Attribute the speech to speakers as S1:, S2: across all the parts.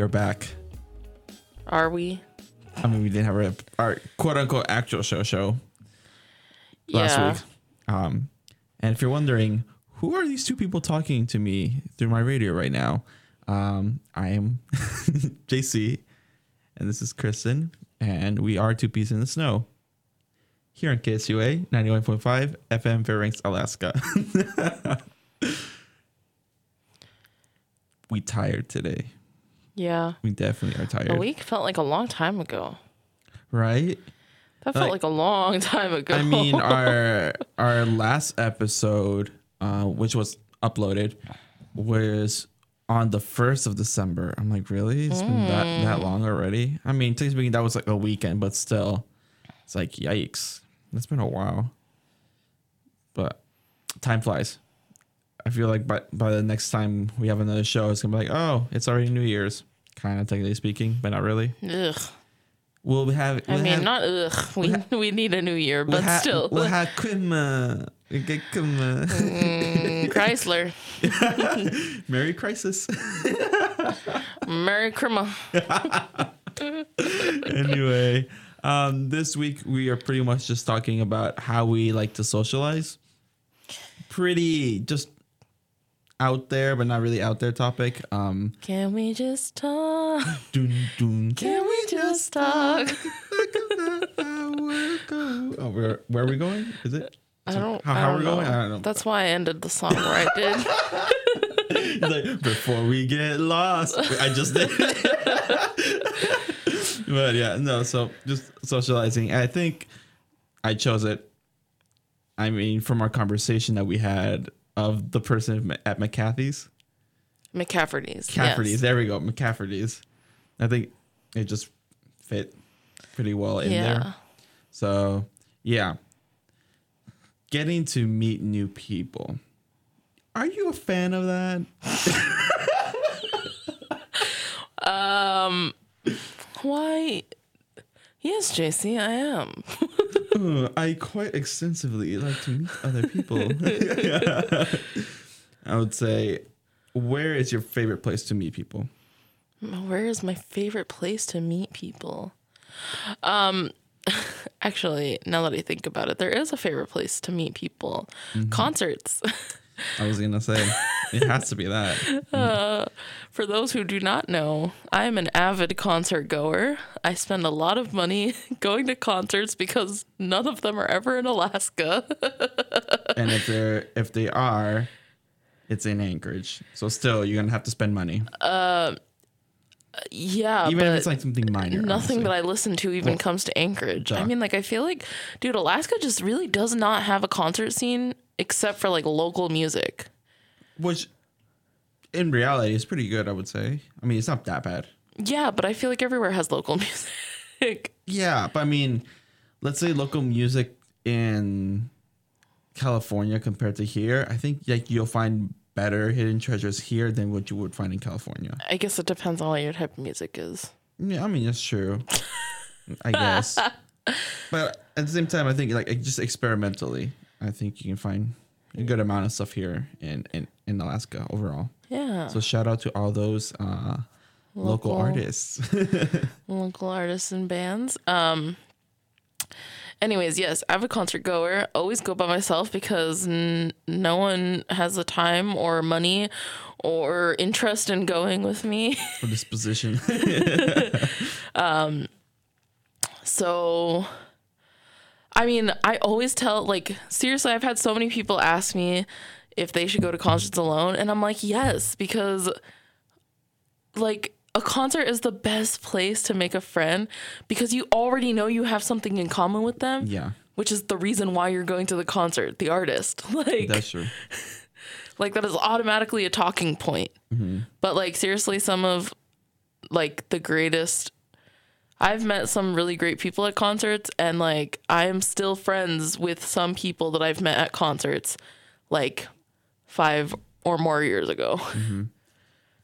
S1: We are back.
S2: Are we?
S1: I mean, we didn't have our, our quote unquote actual show show last
S2: yeah.
S1: week. Um, and if you're wondering, who are these two people talking to me through my radio right now? Um, I am JC, and this is Kristen, and we are Two Peas in the Snow here on KSUA 91.5 FM Fairbanks, Alaska. we tired today.
S2: Yeah.
S1: We definitely are tired.
S2: A week felt like a long time ago.
S1: Right?
S2: That felt
S1: Like-
S2: like, a long time ago.
S1: I mean, our our last episode, uh, which was uploaded, was on the first of December. I'm like, really? It's been that that long already? I mean, technically speaking, that was like a weekend, but still, it's like, yikes! It's been a while. But time flies. I feel like by by the next time we have another show, it's gonna be like, oh, it's already New Year's, kind of technically speaking, but not really.
S2: ugh.
S1: We'll have.
S2: I
S1: we'll
S2: mean,
S1: have-
S2: not ugh. We we need a new year,
S1: we'll
S2: but
S1: ha-
S2: still.
S1: we'll have. We get
S2: Mm, Chrysler.
S1: Merry Crisis.
S2: Merry Christmas.
S1: anyway, um, this week we are pretty much just talking about how we like to socialize. Pretty just out there, but not really out there topic. Um,
S2: Can we just talk?
S1: dun, dun,
S2: Can we just talk?
S1: Oh, where where are we going? Is it?
S2: I don't.
S1: How, how are
S2: don't
S1: we
S2: know.
S1: going? I don't know.
S2: That's why I ended the song where I did.
S1: Like, before we get lost. I just did. but yeah, no, so just socializing. I think I chose it. I mean, from our conversation that we had of the person at McCarthy's.
S2: McCafferty's.
S1: McCafferty's.
S2: Yes.
S1: There we go. McCafferty's. I think it just fit pretty well in
S2: Yeah.
S1: there. So yeah. Getting to meet new people. Are you a fan of that?
S2: Um. Why? Yes, JC, I am.
S1: Uh, I quite extensively like to meet other people. I would say, where is your favorite place to meet people?
S2: Where is my favorite place to meet people? Um, actually, now that I think about it, there is a favorite place to meet people. Concerts.
S1: I was gonna say it has to be that.
S2: Uh, for those who do not know, I am an avid concert goer. I spend a lot of money going to concerts because none of them are ever in Alaska.
S1: And if they're if they are, it's in Anchorage. So still, you're gonna have to spend money, Uh,
S2: yeah,
S1: even
S2: but
S1: if it's like something minor.
S2: nothing that I listen to even comes to Anchorage. I mean, like, I feel like, dude, Alaska just really does not have a concert scene except for like local music.
S1: which, in reality, is pretty good. I would say. I mean, it's not that bad.
S2: Yeah, but I feel like everywhere has local music.
S1: Yeah, but I mean, let's say local music in California compared to here, I think like you'll find better hidden treasures here than what you would find in California.
S2: I guess it depends on what your type of music is.
S1: Yeah, I mean that's true. I guess, but at the same time, I think like just experimentally, I think you can find a good amount of stuff here in in, in Alaska overall.
S2: Yeah.
S1: So shout out to all those uh, local,
S2: Local.
S1: artists.
S2: local artists and bands. Um anyways, yes, I'm a concert goer. Always go by myself because n- no one has the time or money or interest in going with me.
S1: for this position.
S2: So I mean, I always tell like seriously, I've had so many people ask me if they should go to concerts alone and I'm like, "Yes," because like a concert is the best place to make a friend because you already know you have something in common with them.
S1: yeah,
S2: which is the reason why you're going to the concert, the artist. Like
S1: that's true.
S2: like that is automatically a talking point. Mm-hmm. But like seriously, some of like the greatest I've met some really great people at concerts and like I am still friends with some people that I've met at concerts like 5 or more years ago.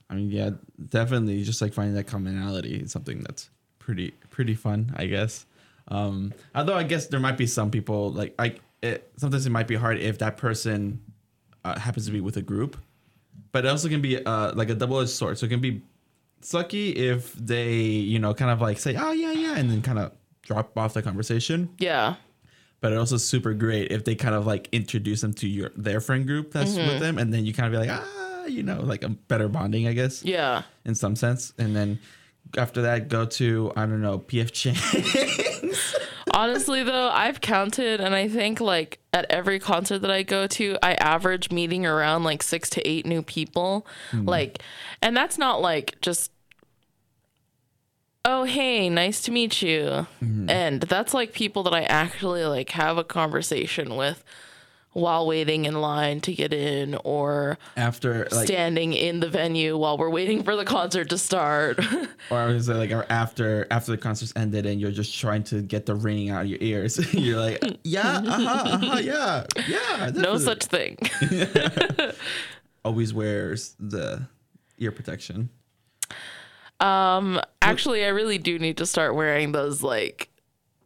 S1: I mean, yeah, definitely. Just like finding that commonality is something that's pretty pretty fun, I guess. Um, although I guess there might be some people like I it, sometimes it might be hard if that person uh, happens to be with a group, but it also can be uh, like a double edged sword. So it can be sucky if they you know kind of like say oh yeah yeah and then kind of drop off the conversation.
S2: Yeah.
S1: But it also super great if they kind of like introduce them to your their friend group that's
S2: Mm-hmm.
S1: with them, and then you kind of be like ah you know like a better bonding I guess
S2: Yeah.
S1: in some sense, and then after that go to I don't know PF Chang.
S2: Honestly, though, I've counted, and I think like at every concert that I go to, I average meeting around like six to eight new people. Like, and that's not like just, oh, hey, nice to meet you. And that's like people that I actually like have a conversation with while waiting in line to get in or
S1: after like
S2: standing in the venue while we're waiting for the concert to start.
S1: or I was like after after the concert's ended and you're just trying to get the ringing out of your ears. you're like yeah uh-huh, uh-huh yeah yeah
S2: no such thing.
S1: always wears the ear protection.
S2: Um, actually, I really do need to start wearing those like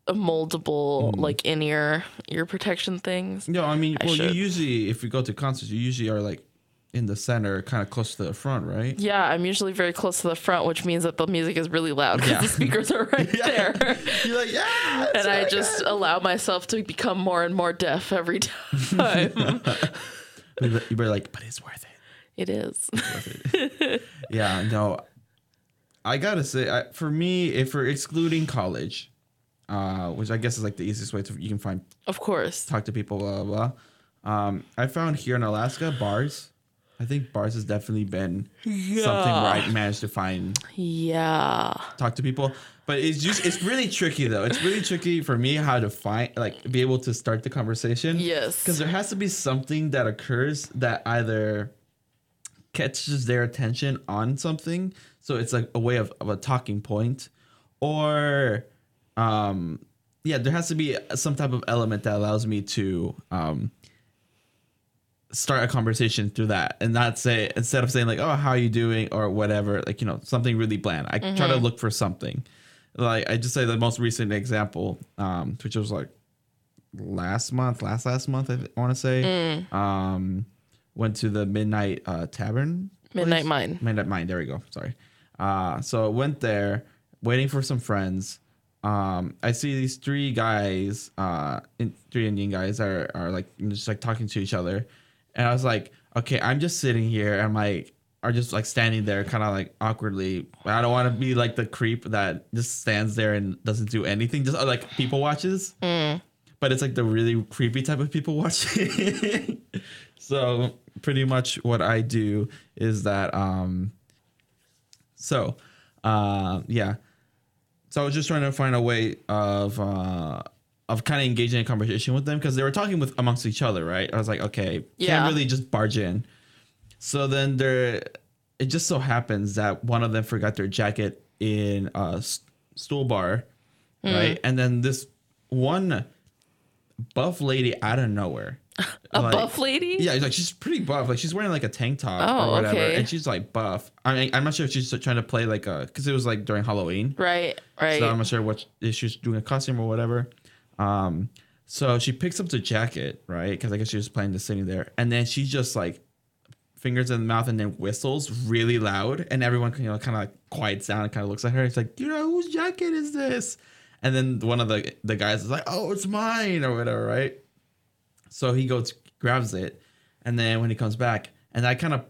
S2: moldable hmm. like in ear ear protection things.
S1: No, I mean,
S2: I
S1: well, you usually if you go to concerts, you usually are like in the center, kind of close to the front, right?
S2: Yeah, I'm usually very close to the front, which means that the music is really loud because
S1: Yeah.
S2: the speakers are right there.
S1: You're like, yeah,
S2: and I just allow myself to become more and more deaf every time.
S1: you were like, but it's worth it.
S2: it is.
S1: It. yeah, no, I gotta say, I, for me, if we're excluding college, uh, which I guess is like the easiest way to you can find
S2: Of course.
S1: talk to people, blah blah. blah. Um, I found here in Alaska bars. I think bars has definitely been something where I managed to find
S2: Yeah.
S1: talk to people. But it's just it's really tricky though. It's really tricky for me how to find like be able to start the conversation.
S2: Yes.
S1: Because there has to be something that occurs that either catches their attention on something. So it's like a way of, of a talking point. Or um yeah, there has to be some type of element that allows me to um start a conversation through that and not say instead of saying like oh how are you doing or whatever like you know something really bland i try to look for something like i just say the most recent example um which was like last month last last month i want to say um went to the midnight uh tavern
S2: Midnight
S1: place?
S2: Mine.
S1: midnight mine there we go sorry uh so i went there waiting for some friends. Um i see these three guys uh in, three indian guys are, are like just like talking to each other. And i was like okay i'm just sitting here. And like are just like standing there kind of like awkwardly. I don't want to be like the creep that just stands there and doesn't do anything just uh, like people watches. But it's like the really creepy type of people watching. So pretty much what i do is that um so uh yeah so I was just trying to find a way of uh of kind of engaging in conversation with them because they were talking with amongst each other, right? I was like, okay,
S2: Yeah.
S1: can't really just barge in. So then there, it just so happens that one of them forgot their jacket in a stool bar, right? And then this one buff lady out of nowhere,
S2: A
S1: like-
S2: buff lady?
S1: yeah, like she's pretty buff. Like she's wearing like a tank top
S2: Oh,
S1: or whatever,
S2: okay.
S1: and she's like buff. I mean, I'm not sure if she's trying to play like a because it was like during Halloween.
S2: Right, right.
S1: So I'm not sure what if she's doing a costume or whatever. Um, so she picks up the jacket, right? Because I guess she was planning to sitting there, and then she just like fingers in the mouth and then whistles really loud, and everyone you know kind of like quiets down and kind of looks at her. It's like, you know, whose jacket is this? And then one of the the guys is like, oh, it's mine or whatever, right? So he goes grabs it, and then when he comes back, and I kind of,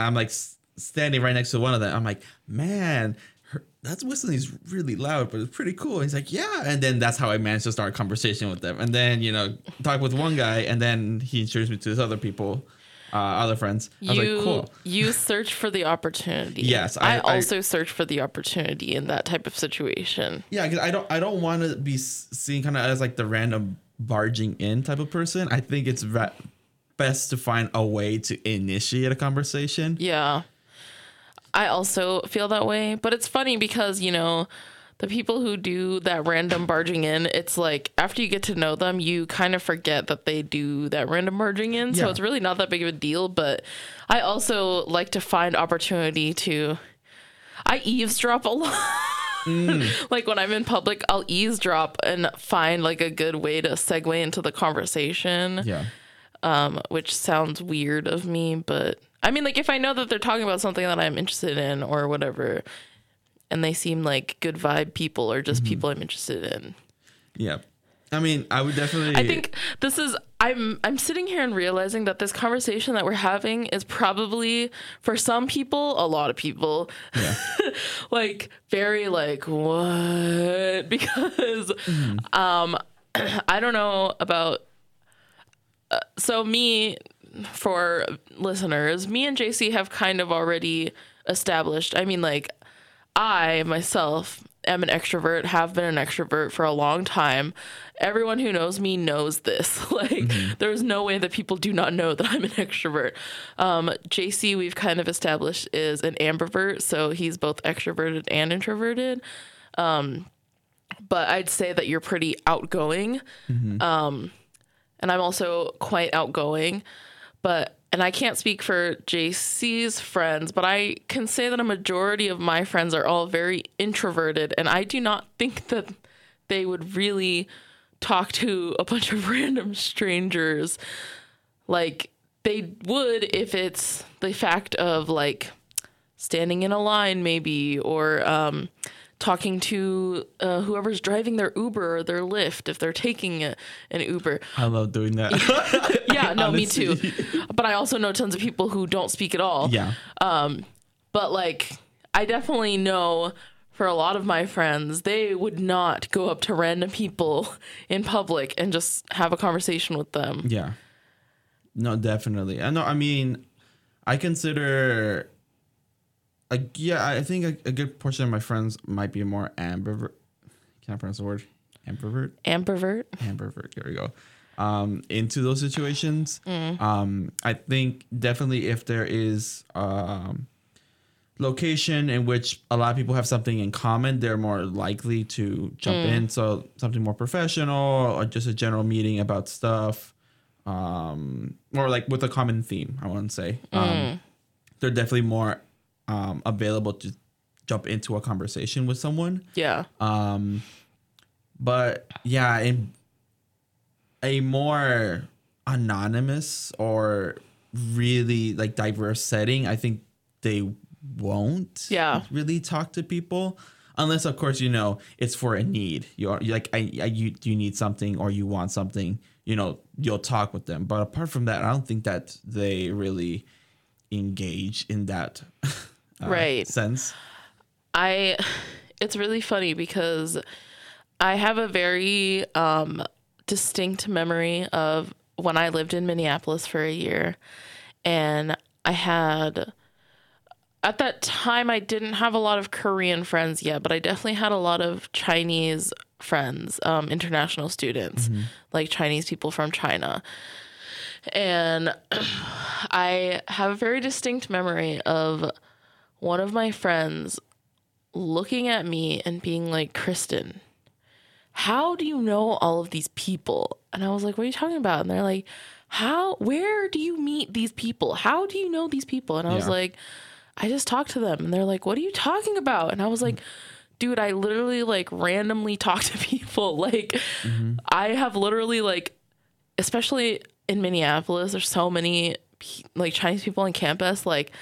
S1: I'm like standing right next to one of them. I'm like, man, her, that's whistling is really loud, but it's pretty cool. he's like, yeah, and then that's how I managed to start a conversation with them, and then you know talk with one guy, and then he introduced me to his other people, uh, other friends. I was
S2: you
S1: like, cool.
S2: you search for the opportunity.
S1: Yes,
S2: I,
S1: I- I-
S2: also search for the opportunity in that type of situation.
S1: Yeah, because I don't I don't want to be seen kind of as like the random barging in type of person. I think it's va- best to find a way to initiate a conversation.
S2: Yeah. I also feel that way, but it's funny because, you know, the people who do that random barging in, it's like after you get to know them, you kind of forget that they do that random barging in. So
S1: Yeah.
S2: it's really not that big of a deal, but I also like to find opportunity to I eavesdrop a lot. like when I'm in public, I'll eavesdrop and find like a good way to segue into the conversation.
S1: Yeah.
S2: um, which sounds weird of me, but I mean, like if I know that they're talking about something that I'm interested in or whatever, and they seem like good vibe people or just people I'm interested in.
S1: Yeah. I mean, I would definitely.
S2: I think this is I'm I'm sitting here and realizing that this conversation that we're having is probably for some people, a lot of people,
S1: Yeah.
S2: like very like what because um I don't know about uh, so me for listeners, me and JC have kind of already established. I mean like I myself am an extrovert, have been an extrovert for a long time. Everyone who knows me knows this. like, there's no way that people do not know that I'm an extrovert. Um, JC, we've kind of established, is an ambivert, so he's both extroverted and introverted. Um, but I'd say that you're pretty outgoing. Um, and I'm also quite outgoing. But and I can't speak for JC's friends, but I can say that a majority of my friends are all very introverted, and I do not think that they would really talk to a bunch of random strangers. Like they would if it's the fact of like standing in a line maybe or um talking to uh, whoever's driving their Uber or their Lyft if they're taking a, an Uber.
S1: I love doing that.
S2: Yeah, no, me too. But I also know tons of people who don't speak at all.
S1: yeah.
S2: Um, But like, I definitely know for a lot of my friends, they would not go up to random people in public and just have a conversation with them.
S1: Yeah. No, definitely. I know. I mean, I consider, like, yeah, I think a, a good portion of my friends might be more ambivert. Can I pronounce the word? Ambivert?
S2: Ambivert.
S1: Ambivert. There we go. Um, into those situations. Um, I think definitely if there is um, location in which a lot of people have something in common, they're more likely to jump in. So something more professional or just a general meeting about stuff, um, or like with a common theme. I want to say um, they're definitely more um, available to jump into a conversation with someone.
S2: Yeah.
S1: Um, but yeah, in a more anonymous or really like diverse setting, I think they won't
S2: Yeah.
S1: really talk to people unless of course you know it's for a need you're, you're like I, I you you need something or you want something you know you'll talk with them but apart from that i don't think that they really engage in that uh,
S2: Right.
S1: sense
S2: I it's really funny because I have a very um distinct memory of when I lived in Minneapolis for a year and I had at that time I didn't have a lot of Korean friends yet, but I definitely had a lot of Chinese friends, um, international students, like Chinese people from China. And I have a very distinct memory of one of my friends looking at me and being like, Kristen, how do you know all of these people? And I was like, what are you talking about? And they're like, how, where do you meet these people? How do you know these people? And I was
S1: Yeah.
S2: like, I just talked to them. And they're like, what are you talking about? And I was like, dude, I literally like randomly talk to people. Like, mm-hmm. I have literally like, especially in Minneapolis, there's so many pe- like Chinese people on campus. Like,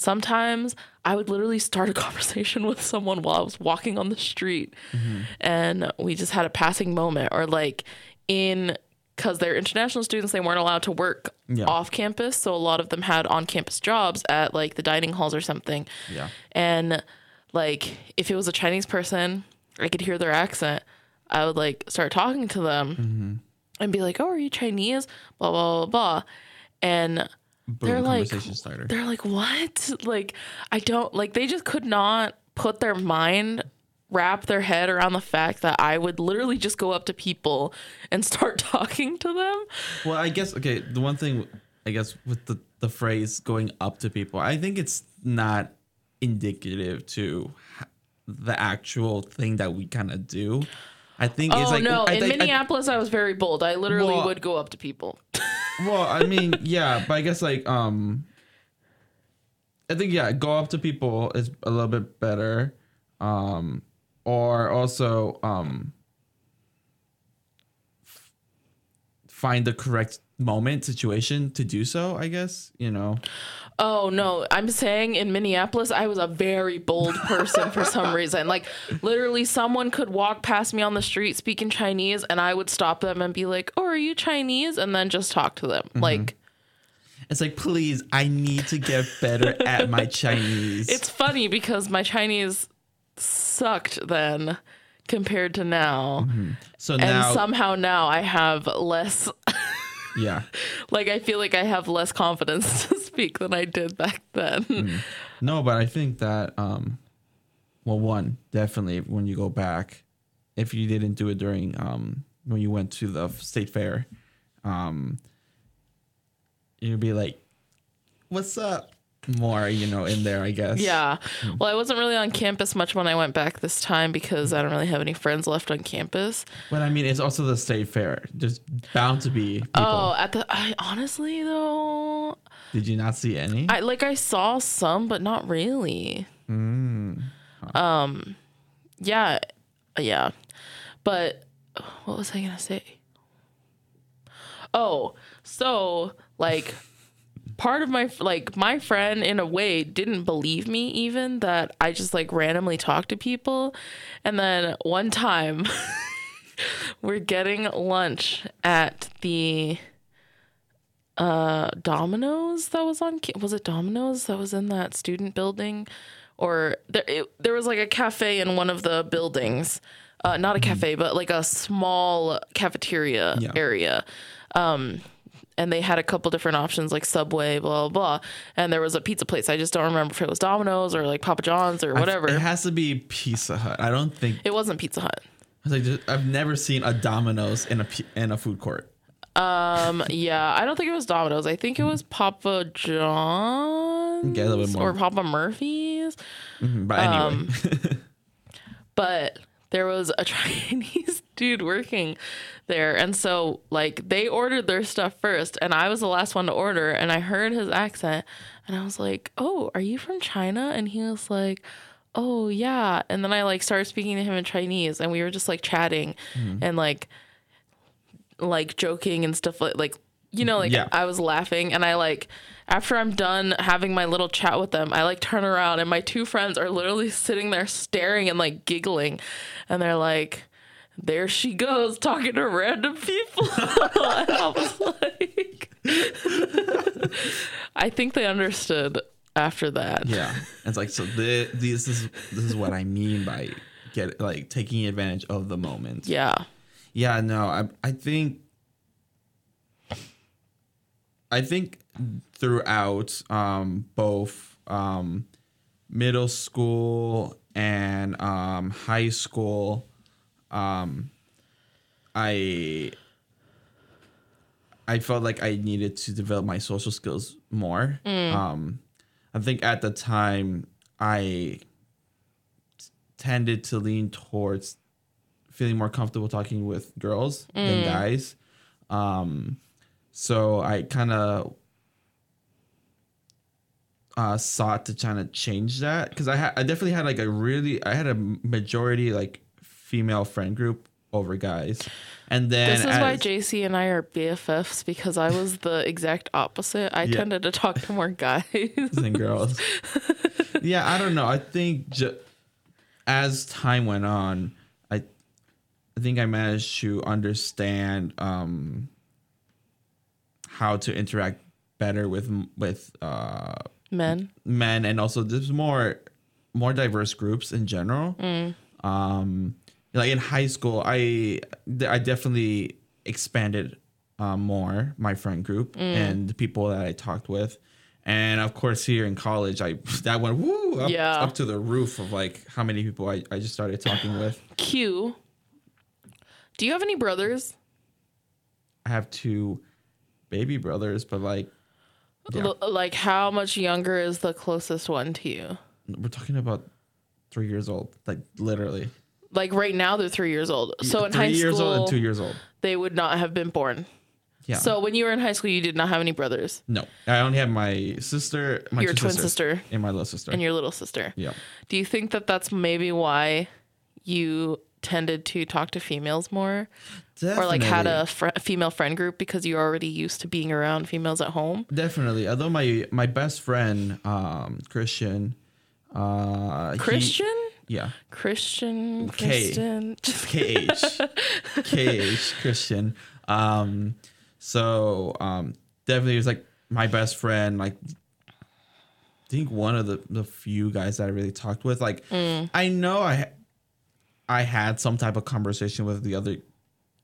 S2: sometimes I would literally start a conversation with someone while I was walking on the street mm-hmm. and we just had a passing moment. Or like in because they're international students, they weren't allowed to work
S1: Yeah.
S2: off campus. So a lot of them had on campus jobs at like the dining halls or something.
S1: yeah
S2: And like if it was a Chinese person, I could hear their accent. I would like start talking to them mm-hmm. and be like, "Oh, are you Chinese?" Blah blah blah blah. And
S1: Boom,
S2: they're like,
S1: conversation starter
S2: they're like, "What?" Like I don't like. They just could not put their mind wrap their head around the fact that I would literally just go up to people and start talking to them.
S1: Well, I guess okay. The one thing, I guess, with the the phrase "going up to people," I think it's not indicative to the actual thing that we kind of do. I think
S2: Oh
S1: it's like
S2: no!
S1: I
S2: In
S1: I-
S2: Minneapolis, I, was very bold. I literally
S1: Well-
S2: would go up to people.
S1: well, I mean, yeah, but I guess like um, I think yeah, go up to people is a little bit better, um, or also um, f- find the correct moment situation to do so. I guess you know.
S2: Oh no, I'm saying in Minneapolis, I was a very bold person for some reason. Like literally, someone could walk past me on the street speaking Chinese, and I would stop them and be like, "Oh, are you Chinese?" and then just talk to them. Mm-hmm. Like
S1: It's like, please, I need to get better at my Chinese.
S2: it's funny because my Chinese sucked then compared to now,
S1: so
S2: and
S1: now,
S2: somehow now I have less.
S1: yeah.
S2: like I feel like I have less confidence to speak than I did back then.
S1: No, but I think that um well one, definitely when you go back, if you didn't do it during um when you went to the state fair, um you'd be like, What's up? More, you know, in there, I guess.
S2: Yeah. Well, I wasn't really on campus much when I went back this time because I don't really have any friends left on campus.
S1: But I mean it's also the state fair. There's bound to be people.
S2: Oh, at the I honestly though,
S1: Did you not see any?
S2: I like I saw some, but not really.
S1: Mm.
S2: Um, yeah, yeah, but what was I gonna say? Oh, so like part of my like my friend in a way didn't believe me even that I just like randomly talk to people, and then one time we're getting lunch at the uh Domino's that was on was it Domino's that was in that student building? Or there it, there was like a cafe in one of the buildings. Uh not a cafe but like a small cafeteria
S1: Yeah.
S2: area. Um and they had a couple different options like Subway blah blah blah and there was a pizza place I just don't remember if it was Domino's or like Papa John's or whatever
S1: It has to be Pizza Hut. I don't think
S2: it wasn't Pizza Hut
S1: I was like, just- I've never seen a Domino's in a in a food court.
S2: Um, yeah, I don't think it was Domino's. I think it was Papa John's
S1: Okay, a little bit more.
S2: or Papa Murphy's.
S1: Mhm, But anyway,
S2: Um, But there was a Chinese dude working there, and so like they ordered their stuff first, and I was the last one to order, and I heard his accent, and I was like, "Oh, are you from China?" And he was like. Oh yeah, and then I like started speaking to him in Chinese, and we were just like chatting, mm-hmm. and like like joking and stuff like like you know like
S1: Yeah.
S2: I was laughing and I like after I'm done having my little chat with them I like turn around and my two friends are literally sitting there staring and like giggling and they're like there she goes talking to random people and I was like I think they understood after that
S1: yeah, it's like so. The, this is this is what I mean by get like taking advantage of the moment.
S2: yeah
S1: Yeah, no, I I think I think throughout um both um middle school and um high school um I I felt like I needed to develop my social skills more. Um I think at the time I tended to lean towards feeling more comfortable talking with girls than guys. Um, so I kind of uh, sought to kind of change that because I ha- I definitely had like a really I had a majority like female friend group over guys, and then
S2: This is why JC and I are BFFs because I was the exact opposite. I
S1: Yeah.
S2: tended to talk to more guys.
S1: than girls. yeah, I don't know. I think ju- as time went on, I I think I managed to understand um, how to interact better with with uh,
S2: Men.
S1: men and also there's more more diverse groups in general. Um, like in high school, I I definitely expanded uh, more my friend group and the people that I talked with. And of course, here in college, I that went woo up,
S2: Yeah.
S1: up to the roof of like how many people I, I just started talking with.
S2: Q. Do you have any brothers?
S1: I have two baby brothers, but like Yeah.
S2: L- like, how much younger is the closest one to you?
S1: we're talking about three years old, like literally.
S2: Like right now, they're three years old. So in high school, three years
S1: old and two years old.
S2: they would not have been born.
S1: Yeah.
S2: So when you were in high school, you did not have any brothers.
S1: no, I only have my sister, my
S2: Your twin sister
S1: and my little sister.
S2: and your little sister.
S1: yeah.
S2: Do you think that that's maybe why you tended to talk to females more or like had a, fr- a female friend group because you're already used to being around females at home.
S1: definitely. Although my my best friend, um, Christian, uh, he-
S2: Christian?
S1: yeah,
S2: Christian,
S1: K.
S2: Kristen. Just
S1: KH, KH Christian. Um, so um, definitely was like my best friend. Like, I think one of the the few guys that I really talked with. Like, I know I I had some type of conversation with the other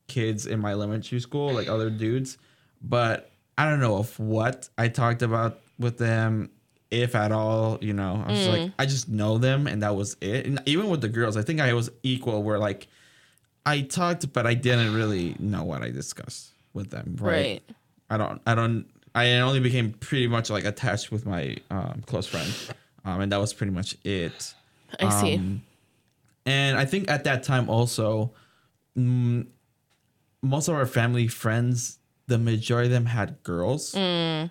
S1: kids in my elementary school, like other dudes, but I don't know of what I talked about with them. If at all, you know, I was just like, I just know them, and that was it. And even with the girls, I think I was equal. Where like, I talked, but I didn't really know what I discussed with them. Right.
S2: right.
S1: I don't. I don't. I only became pretty much like attached with my um, close friend, um, and that was pretty much it.
S2: I see.
S1: And I think at that time also, mm, most of our family friends, the majority of them had girls,
S2: Mm.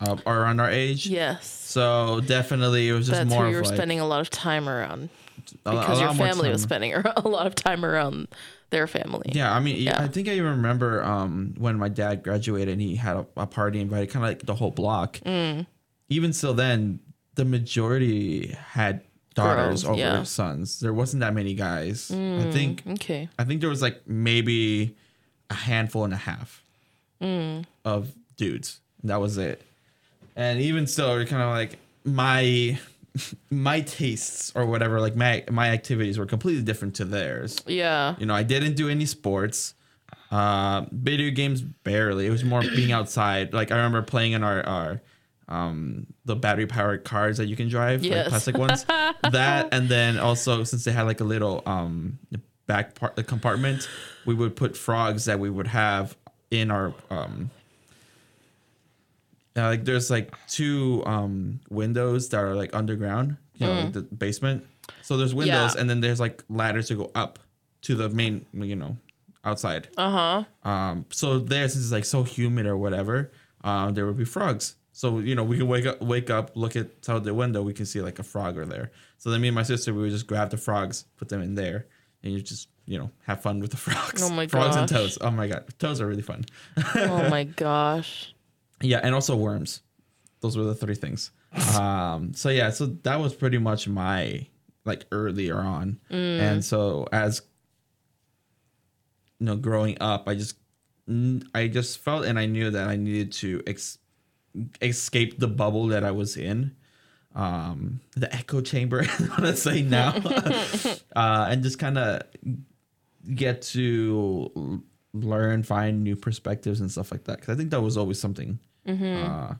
S1: uh, around our age.
S2: yes.
S1: So definitely, it was just
S2: That's
S1: more
S2: who you
S1: of
S2: were
S1: like
S2: spending a lot of time around because your family was spending a lot of time around their family.
S1: Yeah, I mean,
S2: Yeah.
S1: I think I even remember um, when my dad graduated and he had a, a party invited, kind of like the whole block.
S2: Mm.
S1: Even still, then the majority had daughters
S2: Girls,
S1: over
S2: yeah. Mm.
S1: sons. There wasn't that many guys. I think
S2: Okay.
S1: I think there was like maybe a handful and a half
S2: Mm.
S1: of dudes. That was it. And even still, you're kind of like my my tastes or whatever. Like my my activities were completely different to theirs.
S2: Yeah.
S1: You know, I didn't do any sports. Uh, video games barely. It was more being outside. Like I remember playing in our our um the battery powered cars that you can drive,
S2: Yes.
S1: like plastic ones. that and then also since they had like a little um back part the compartment, we would put frogs that we would have in our um uh, like there's like two um windows that are like underground, you know, like the basement. So there's windows
S2: Yeah.
S1: and then there's like ladders to go up to the main, you know, outside.
S2: Uh huh.
S1: Um, so there, since it's like so humid or whatever, um, there would be frogs. So you know, we can wake up, wake up, look at out the window, we can see like a frog or there. So then me and my sister, we would just grab the frogs, put them in there, and you just you know have fun with the frogs.
S2: Oh my god,
S1: frogs and
S2: gosh.
S1: toads. Oh my god, toads are really fun.
S2: Oh my gosh.
S1: Yeah, and also worms. Those were the three things. Um, so yeah, so that was pretty much my like earlier on, and so as you know, growing up, I just mm, I just felt and I knew that I needed to ex- escape the bubble that I was in, um, the echo chamber. I want to say now, uh, and just kind of get to learn, find new perspectives and stuff like that. Because I think that was always something uh,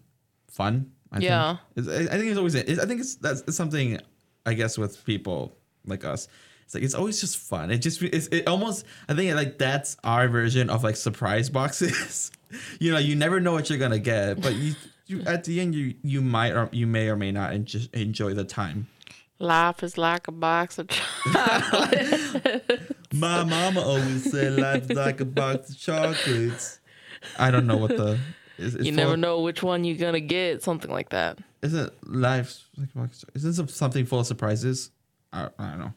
S1: fun. I
S2: Yeah.
S1: think. I think it's always. I think it's that's it's something. I guess with people like us, it's like it's always just fun. It just it's it almost. I think like that's our version of like surprise boxes. you know, you never know what you're gonna get, but you. You, at the end, you you might or you may or may not just enjoy the time.
S2: Life is like a box of chocolates.
S1: My mama always said life is like a box of chocolates. I don't know what the is.
S2: you never know which one you're gonna get. Something like that.
S1: Isn't life like a box? of- Isn't something full of surprises? I, I don't know.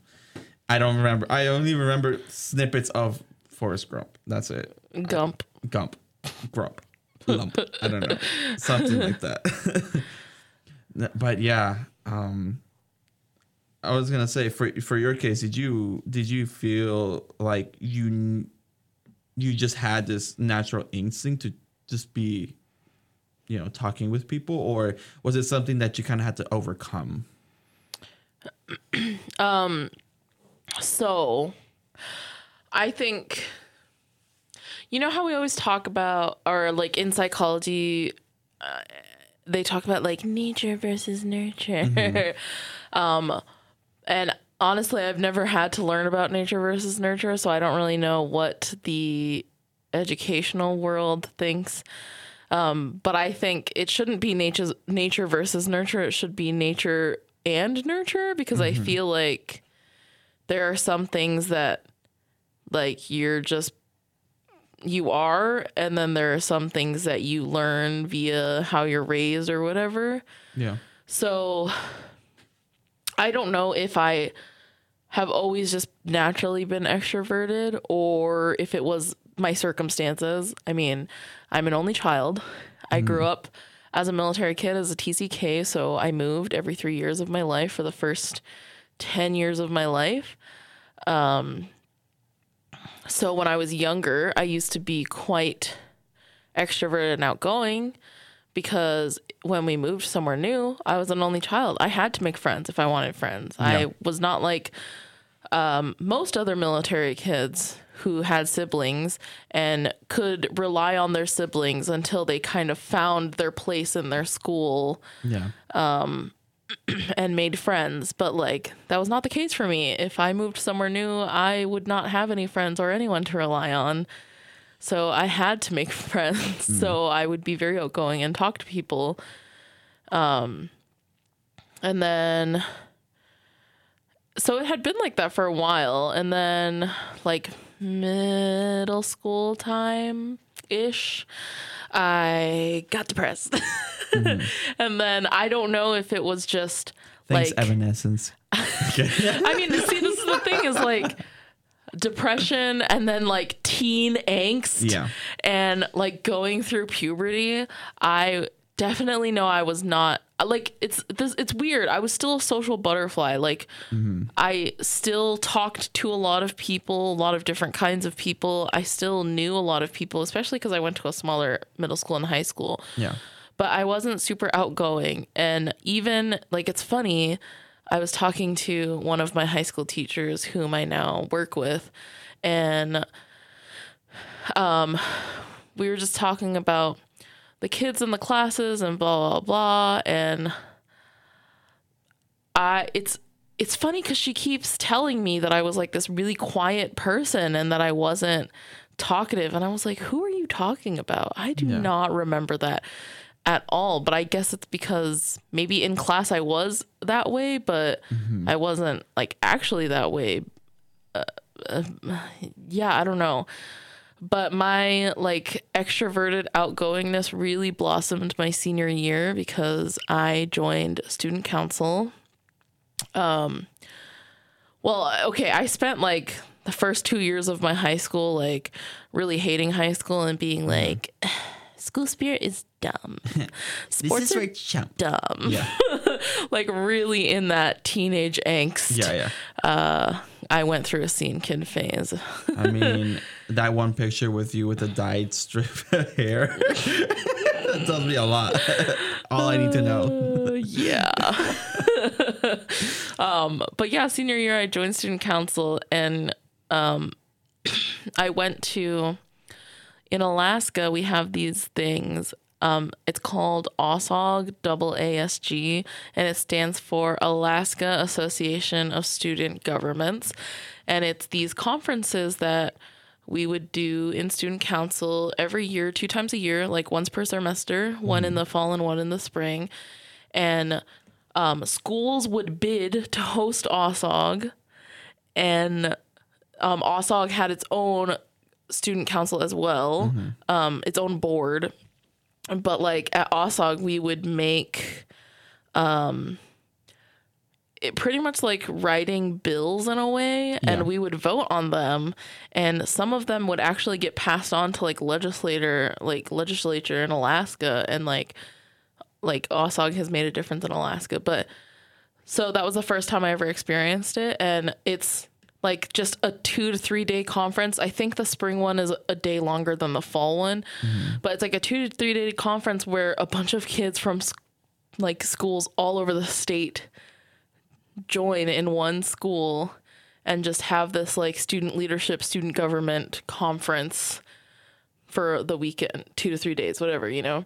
S1: I don't remember. I only remember snippets of Forrest Gump. That's it.
S2: Gump.
S1: Gump, Grump, Lump. I don't know. Something like that. but yeah, um, I was gonna say for for your case, did you did you feel like you you just had this natural instinct to just be, you know, talking with people, or was it something that you kind of had to overcome?
S2: Um, so, I think, you know how we always talk about, or like in psychology, uh, they talk about like nature versus nurture. um, and honestly, I've never had to learn about nature versus nurture, so I don't really know what the educational world thinks. Um, but I think it shouldn't be nature nature versus nurture. It should be nature and nurture because I feel like there are some things that like you're just you are and then there are some things that you learn via how you're raised or whatever
S1: Yeah.
S2: so i don't know if i have always just naturally been extroverted or if it was my circumstances. I mean, I'm an only child. I grew up as a military kid as a TCK, so I moved every 3 years of my life for the first 10 years of my life. Um so when I was younger, I used to be quite extroverted and outgoing because when we moved somewhere new, I was an only child. I had to make friends if I wanted friends.
S1: Yeah.
S2: I was not like um, most other military kids who had siblings and could rely on their siblings until they kind of found their place in their school
S1: Yeah.
S2: and made friends. But like that was not the case for me. If I moved somewhere new, I would not have any friends or anyone to rely on. So I had to make friends. So I would be very outgoing and talk to people. Um and then so it had been like that for a while and then like middle school time ish I got depressed. and then I don't know if it was just
S1: Thanks,
S2: like
S1: Evanescence.
S2: I mean, see, this is the thing is like depression and then like teen angst
S1: Yeah.
S2: and like going through puberty. I definitely know I was not like it's this it's weird. I was still a social butterfly. Like I still talked to a lot of people, a lot of different kinds of people. I still knew a lot of people, especially because I went to a smaller middle school and high school
S1: Yeah.
S2: but I wasn't super outgoing. And even like it's funny, I was talking to one of my high school teachers whom I now work with, and um, we were just talking about the kids in the classes and blah blah blah. And I it's it's funny because she keeps telling me that I was like this really quiet person and that I wasn't talkative. And I was like, who are you talking about? I do
S1: Yeah.
S2: not remember that at all. But I guess it's because maybe in class I was that way, but I wasn't like actually that way. Uh, uh, yeah, I don't know. But my like extroverted outgoingness really blossomed my senior year because I joined student council. Um well, okay, I spent like the first 2 years of my high school like really hating high school and being like school spirit is dumb. Sports are
S1: chump.
S2: dumb.
S1: Yeah.
S2: Like really in that teenage angst.
S1: Yeah. Yeah.
S2: Uh, I went through a scene kid phase.
S1: I mean, that one picture with you with the dyed strip of hair that tells me a lot. All I need to know.
S2: Uh, yeah. um, but yeah, senior year I joined student council and um, I went to in Alaska we have these things. Um, it's called ASOG, double ASG, and it stands for Alaska Association of Student Governments. And it's these conferences that we would do in student council every year, two times a year, like once per semester, one in the fall and one in the spring. And um, schools would bid to host OSOG, and um, OSOG had its own student council as well, um, its own board. But like at OSOG, we would make um, it pretty much like writing bills in a way, and
S1: Yeah.
S2: we would vote on them, and some of them would actually get passed on to like legislator, like legislature in Alaska, and like like OSOG has made a difference in Alaska, but so that was the first time I ever experienced it, and it's like just a two to three day conference. I think the spring one is a day longer than the fall one, mm-hmm. but it's like a two to three day conference where a bunch of kids from like schools all over the state join in one school and just have this like student leadership, student government conference for the weekend, two to three days, whatever, you know.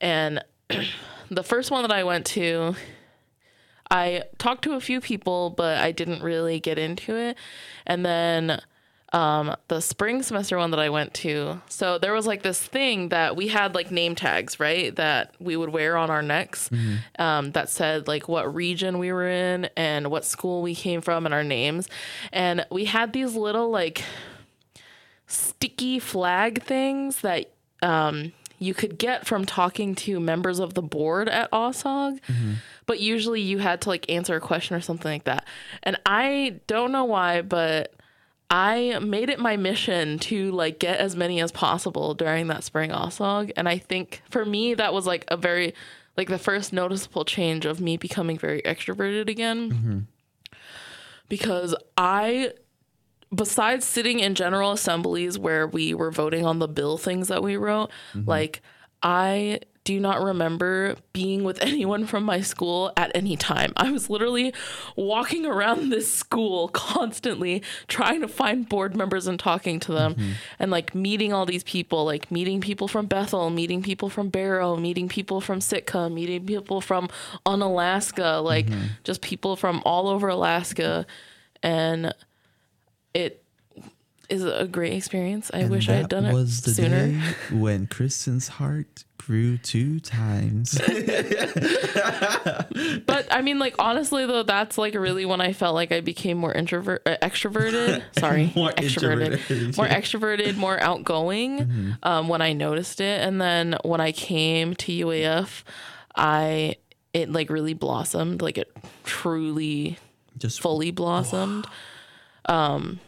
S2: And the first one that I went to, I talked to a few people, but I didn't really get into it. And then um, the spring semester one that I went to, so there was like this thing that we had like name tags, right? That we would wear on our necks um, that said like what region we were in and what school we came from and our names. And we had these little like sticky flag things that um, you could get from talking to members of the board at OSOG, but usually you had to like answer a question or something like that. And I don't know why, but I made it my mission to like get as many as possible during that spring OSOG. And I think for me that was like a very like the first noticeable change of me becoming very extroverted again. Mm-hmm. Because I besides sitting in general assemblies where we were voting on the bill things that we wrote, mm-hmm. like I do not remember being with anyone from my school at any time. I was literally walking around this school constantly trying to find board members and talking to them mm-hmm. and like meeting all these people, like meeting people from Bethel, meeting people from Barrow, meeting people from Sitka, meeting people from Unalaska, like mm-hmm. just people from all over Alaska. And it is a great experience. I wish I had done it sooner.
S1: day when Kristen's heart grew two times.
S2: But I mean, like honestly, though, that's like really when I felt like I became more introvert, uh, extroverted. Sorry,
S1: More
S2: extroverted,
S1: introverted.
S2: more extroverted, more outgoing. Um, when I noticed it, and then when I came to UAF, I it like really blossomed. Like it truly
S1: Just
S2: fully blossomed. Um,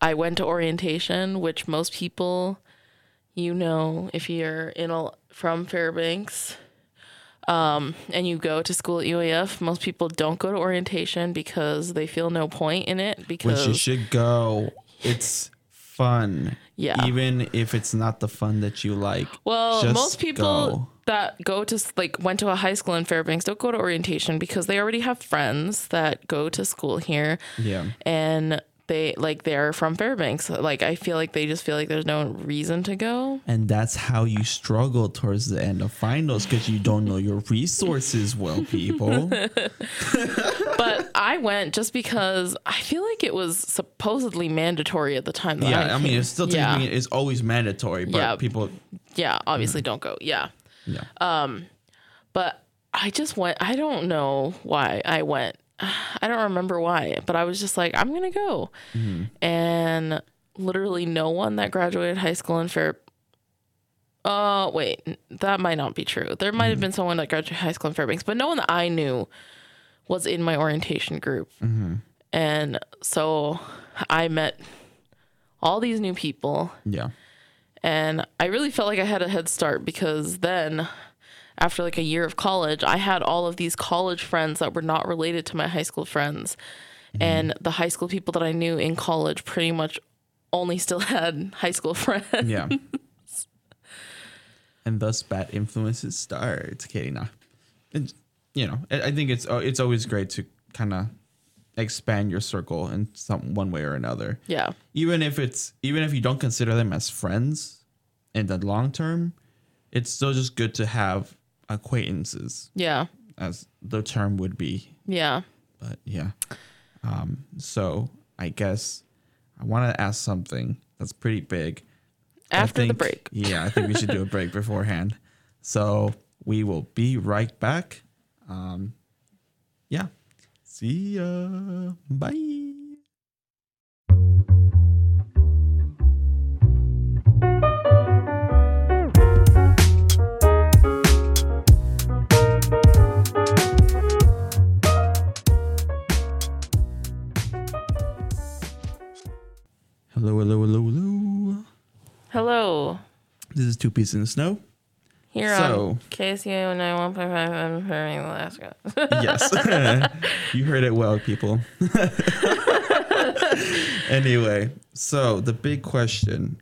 S2: I went to orientation, which most people, you know, if you're in a from Fairbanks, um, and you go to school at UAF, most people don't go to orientation because they feel no point in it
S1: which
S2: because
S1: you should go. It's fun.
S2: Yeah.
S1: Even if it's not the fun that you like.
S2: Well, most people
S1: go.
S2: that go to like went to a high school in Fairbanks don't go to orientation because they already have friends that go to school here.
S1: Yeah.
S2: And they like they're from Fairbanks. Like I feel like they just feel like there's no reason to go.
S1: And that's how you struggle towards the end of finals because you don't know your resources well, people.
S2: But I went just because I feel like it was supposedly mandatory at the time. That
S1: yeah, I mean, it's still
S2: yeah,
S1: it's always mandatory, but
S2: Yeah.
S1: people,
S2: yeah, obviously don't go. Yeah,
S1: yeah, Um
S2: but I just went. I don't know why I went. I don't remember why, but I was just like, I'm gonna go, mm-hmm. and literally no one that graduated high school in Fair. Oh wait, that might not be true. There might have mm-hmm. been someone that graduated high school in Fairbanks, but no one that I knew was in my orientation group, mm-hmm. and so I met all these new people.
S1: yeah,
S2: And I really felt like I had a head start because then, after like a year of college, I had all of these college friends that were not related to my high school friends. And the high school people that I knew in college pretty much only still had high school friends.
S1: yeah. and thus bad influences start. Okay, nah. And you know, I think it's uh, it's always great to kind of expand your circle in some one way or another.
S2: Yeah.
S1: even if it's even if you don't consider them as friends in the long term, it's still just good to have acquaintances,
S2: Yeah.
S1: as the term would be.
S2: Yeah.
S1: But yeah, um, so I guess I want to ask something that's pretty big.
S2: After the
S1: think-
S2: break.
S1: Yeah, I think we should do a break beforehand. So we will be right back. Um, yeah. See ya. Bye. This Pieces in the Snow.
S2: Here
S1: So-
S2: on KCO 91.5 in Fairbanks, Alaska.
S1: Yes. you heard it well, people. anyway, so the big question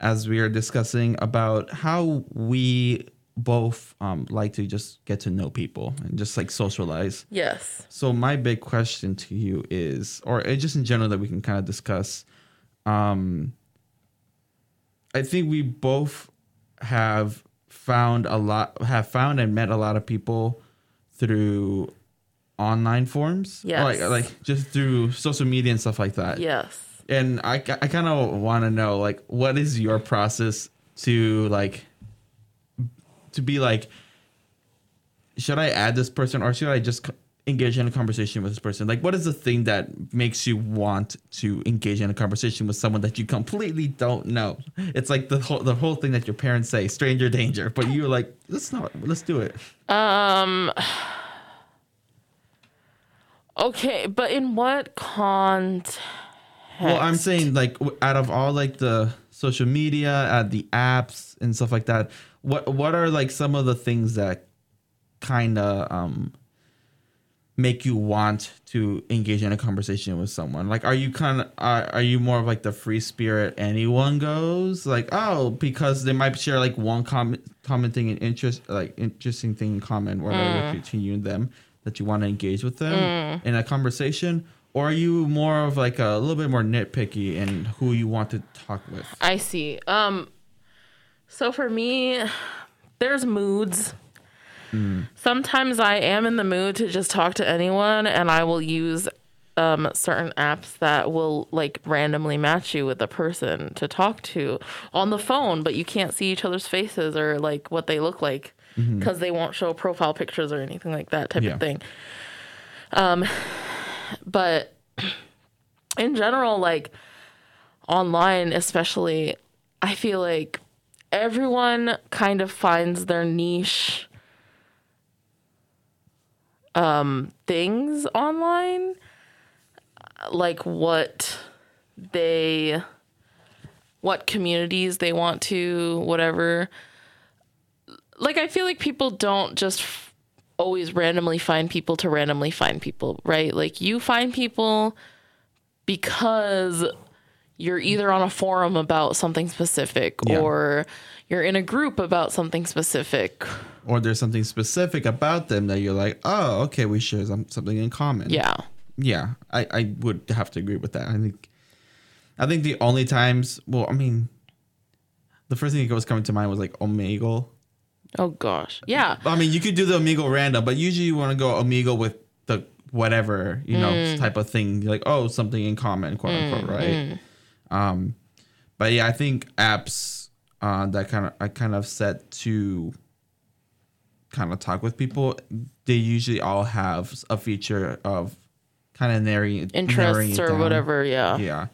S1: as we are discussing about how we both um, like to just get to know people and just like socialize.
S2: yes.
S1: So my big question to you is, or uh, just in general that we can kind of discuss. Um, I think we both have found a lot, have found and met a lot of people through online forms. Or
S2: Yes.
S1: Like, like just through social media and stuff like that.
S2: Yes.
S1: And I, I kind of want to know, like, what is your process to like, to be like, should I add this person or should I just, engage in a conversation with this person? Like, what is the thing that makes you want to engage in a conversation with someone that you completely don't know? It's like the whole the whole thing that your parents say, stranger danger, but you're like, let's not, let's do it.
S2: Um. Okay, but in what context?
S1: Well, I'm saying like out of all like the social media, uh, the apps and stuff like that, what what are like some of the things that kind of um make you want to engage in a conversation with someone? Like, are you kind of are, are you more of like the free spirit anyone goes? Like, oh, because they might share like one comment commenting an interest like interesting thing in common, whatever between you and them that you want to engage with them in a conversation. Or are you more of like a little bit more nitpicky in who you want to talk with?
S2: I see. Um so for me there's moods. Sometimes I am in the mood to just talk to anyone and I will use um certain apps that will like randomly match you with a person to talk to on the phone, but you can't see each other's faces or like what they look like because they won't show profile pictures or anything like that type
S1: Yeah.
S2: of thing. Um but in general like online especially i feel like everyone kind of finds their niche um things online like what they what communities they want to whatever like i feel like people don't just f- always randomly find people to randomly find people right like you find people because you're either on a forum about something specific
S1: Yeah.
S2: or you're in a group about something specific.
S1: Or there's something specific about them that you're like, oh, okay, we share some, something in common.
S2: Yeah.
S1: yeah, I, I would have to agree with that. I think, I think the only times, well, I mean, the first thing that was coming to mind was like Omegle.
S2: Oh gosh. Yeah.
S1: I mean, you could do the Omegle random, but usually you want to go Omegle with the whatever you know
S2: Mm.
S1: type of thing, like oh something in common, quote unquote, right? Um, but yeah, I think apps uh, that kind of I kind of set to kind of talk with people. They usually all have a feature of kind of narrowing narrowing
S2: Interests
S1: it
S2: or
S1: down.
S2: whatever. Yeah.
S1: Yeah,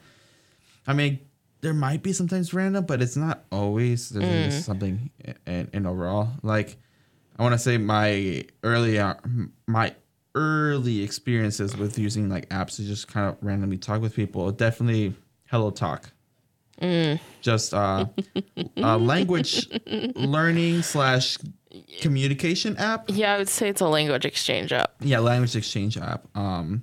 S1: I mean, there might be sometimes random, but it's not always. There's
S2: Mm.
S1: something in, in overall. Like, I want to say my early uh, my early experiences with using like apps to just kind of randomly talk with people. Definitely Hello Talk.
S2: Mm.
S1: Just uh, a language learning slash communication app
S2: Yeah, I would say it's a language exchange app.
S1: yeah language exchange app um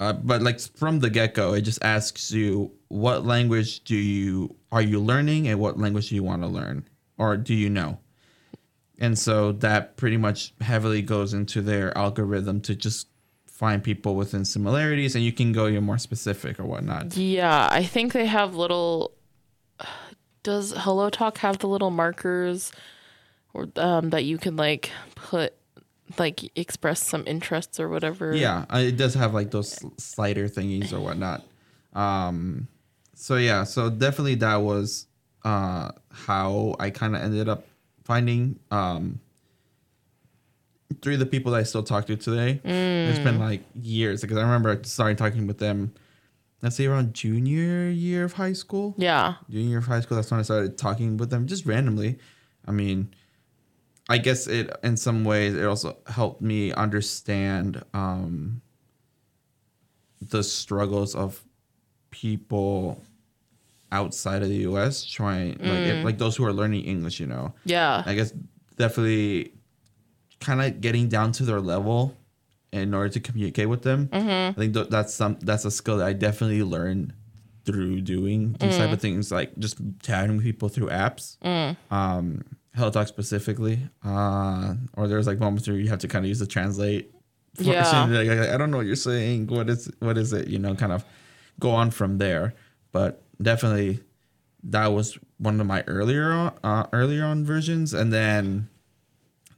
S1: uh, but like from the get-go it just asks you what language do you are you learning and what language do you want to learn or do you know and so that pretty much heavily goes into their algorithm to just find people within similarities and you can go you're more specific or whatnot
S2: Yeah, I think they have little. Does Hello Talk have the little markers, or um, that you can like put, like express some interests or whatever?
S1: Yeah, uh, it does have like those slider thingies or whatnot. Um, so yeah, so definitely that was uh how I kind of ended up finding um three of the people that I still talk to today. It's been like years because I remember starting talking with them. Let's say around junior year of high school
S2: Yeah.
S1: junior year of high school. That's when I started talking with them just randomly. I mean, I guess it in some ways it also helped me understand um, the struggles of people outside of the U.S. trying like if, like those who are learning English. You know,
S2: Yeah.
S1: I guess definitely kind of getting down to their level in order to communicate with them. I think th- that's some that's a skill that I definitely learned through doing these type of things, like just chatting with people through apps. Um, Hello Talk specifically, uh, or there's like moments where you have to kind of use the translate.
S2: Yeah.
S1: like, I don't know what you're saying. What is what is it? You know, kind of go on from there. But definitely, that was one of my earlier on, uh, earlier on versions, and then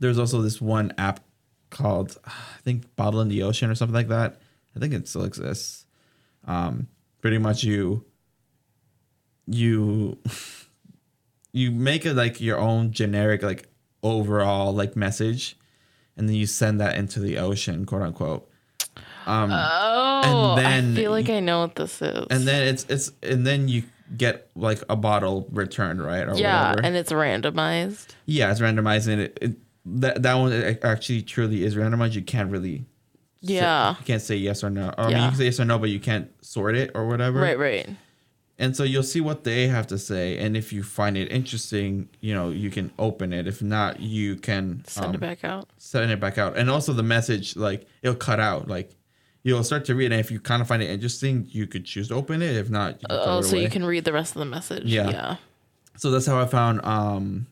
S1: there's also this one app called I think Bottle in the Ocean or something like that. I think it still exists. Um, pretty much you you you make it like your own generic like overall like message and then you send that into the ocean, quote unquote. Um,
S2: Oh,
S1: then
S2: I feel like I know what this is.
S1: and then it's it's and then you get like a bottle returned, right? Or
S2: yeah,
S1: whatever.
S2: and it's randomized.
S1: yeah, it's randomized, and it, it that that one actually truly is randomized. You can't really.
S2: Yeah.
S1: you can't say yes or no. Or I mean, you can say yes or no, but you can't sort it or whatever.
S2: Right, right.
S1: And so you'll see what they have to say, and if you find it interesting, you know you can open it. If not, you can
S2: Send
S1: um,
S2: it back out.
S1: send it back out. And also the message, like it'll cut out. Like you'll start to read, and if you kind of find it interesting, you could choose to open it. If not, you
S2: Oh, so you can read the rest of the message.
S1: Yeah.
S2: Yeah.
S1: So that's how I found um